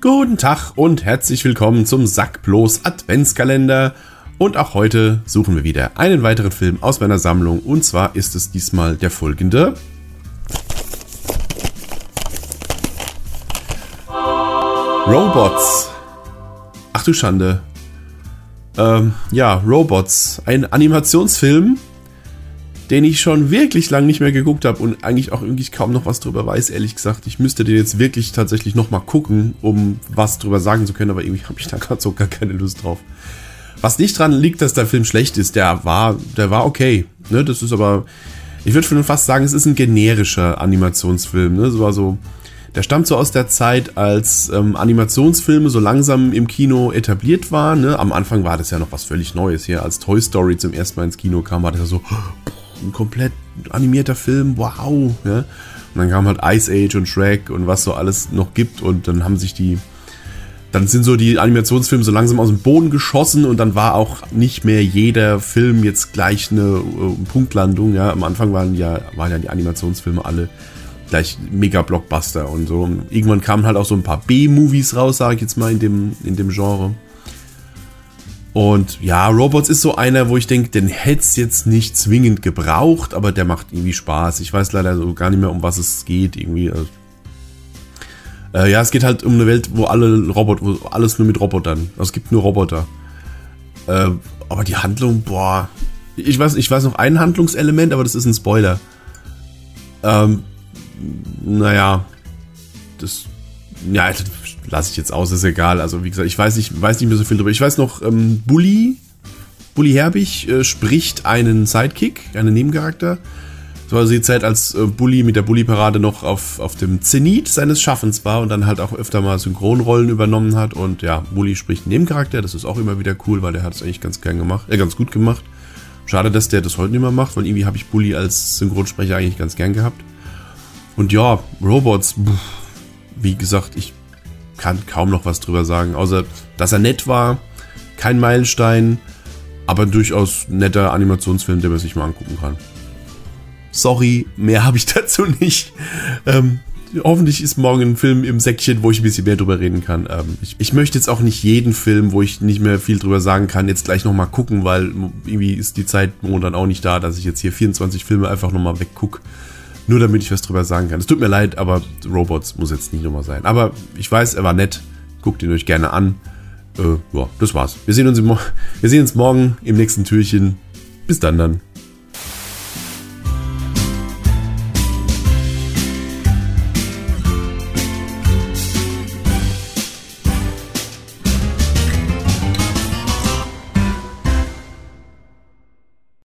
Guten Tag und herzlich willkommen zum Sackblos Adventskalender. Und auch heute suchen wir wieder einen weiteren Film aus meiner Sammlung. Und zwar ist es diesmal der folgende. Robots. Ach du Schande. Ähm, ja, Robots. Ein Animationsfilm den ich schon wirklich lang nicht mehr geguckt habe und eigentlich auch irgendwie kaum noch was drüber weiß, ehrlich gesagt. Ich müsste den jetzt wirklich tatsächlich nochmal gucken, um was drüber sagen zu können, aber irgendwie habe ich da gerade so gar keine Lust drauf. Was nicht dran liegt, dass der Film schlecht ist, der war, der war okay. Ne? Das ist aber, ich würde schon fast sagen, es ist ein generischer Animationsfilm. Ne? Das war so, der stammt so aus der Zeit, als ähm, Animationsfilme so langsam im Kino etabliert waren. Ne? Am Anfang war das ja noch was völlig Neues hier. Als Toy Story zum ersten Mal ins Kino kam, war das ja so ein komplett animierter Film. Wow. Ja? Und dann kam halt Ice Age und Shrek und was so alles noch gibt. Und dann haben sich die dann sind so die Animationsfilme so langsam aus dem Boden geschossen und dann war auch nicht mehr jeder Film jetzt gleich eine äh, Punktlandung. Ja, am Anfang waren ja, waren ja die Animationsfilme alle gleich Mega-Blockbuster und so. Und irgendwann kamen halt auch so ein paar B-Movies raus, sage ich jetzt mal, in dem, in dem Genre. Und ja, Robots ist so einer, wo ich denke, den hätte es jetzt nicht zwingend gebraucht, aber der macht irgendwie Spaß. Ich weiß leider so gar nicht mehr, um was es geht. Irgendwie. Also, äh, ja, es geht halt um eine Welt, wo alle Roboter, wo alles nur mit Robotern. Also es gibt nur Roboter. Äh, aber die Handlung, boah. Ich weiß, ich weiß noch ein Handlungselement, aber das ist ein Spoiler. Ähm, naja, das, ja, lasse ich jetzt aus, ist egal. Also wie gesagt, ich weiß nicht, weiß nicht mehr so viel drüber. Ich weiß noch, ähm, Bully, Bully Herbig äh, spricht einen Sidekick, einen Nebencharakter. Das war also die Zeit, als äh, Bully mit der Bully-Parade noch auf, auf dem Zenit seines Schaffens war und dann halt auch öfter mal Synchronrollen übernommen hat. Und ja, Bully spricht einen Nebencharakter, das ist auch immer wieder cool, weil der hat es eigentlich ganz gern gemacht, äh, ganz gut gemacht. Schade, dass der das heute nicht mehr macht, weil irgendwie habe ich Bully als Synchronsprecher eigentlich ganz gern gehabt. Und ja, Robots, wie gesagt, ich kann kaum noch was drüber sagen, außer dass er nett war, kein Meilenstein, aber durchaus netter Animationsfilm, den man sich mal angucken kann. Sorry, mehr habe ich dazu nicht. Ähm, hoffentlich ist morgen ein Film im Säckchen, wo ich ein bisschen mehr drüber reden kann. Ähm, ich, ich, möchte jetzt auch nicht jeden Film, wo ich nicht mehr viel drüber sagen kann, jetzt gleich nochmal gucken, weil irgendwie ist die Zeit momentan auch nicht da, dass ich jetzt hier 24 Filme einfach nochmal weggucke. Nur damit ich was drüber sagen kann. Es tut mir leid, aber Robots muss jetzt nicht nochmal sein. Aber ich weiß, er war nett. Guckt ihn euch gerne an. Äh, ja, das war's. Wir sehen, uns wir sehen uns morgen im nächsten Türchen. Bis dann dann.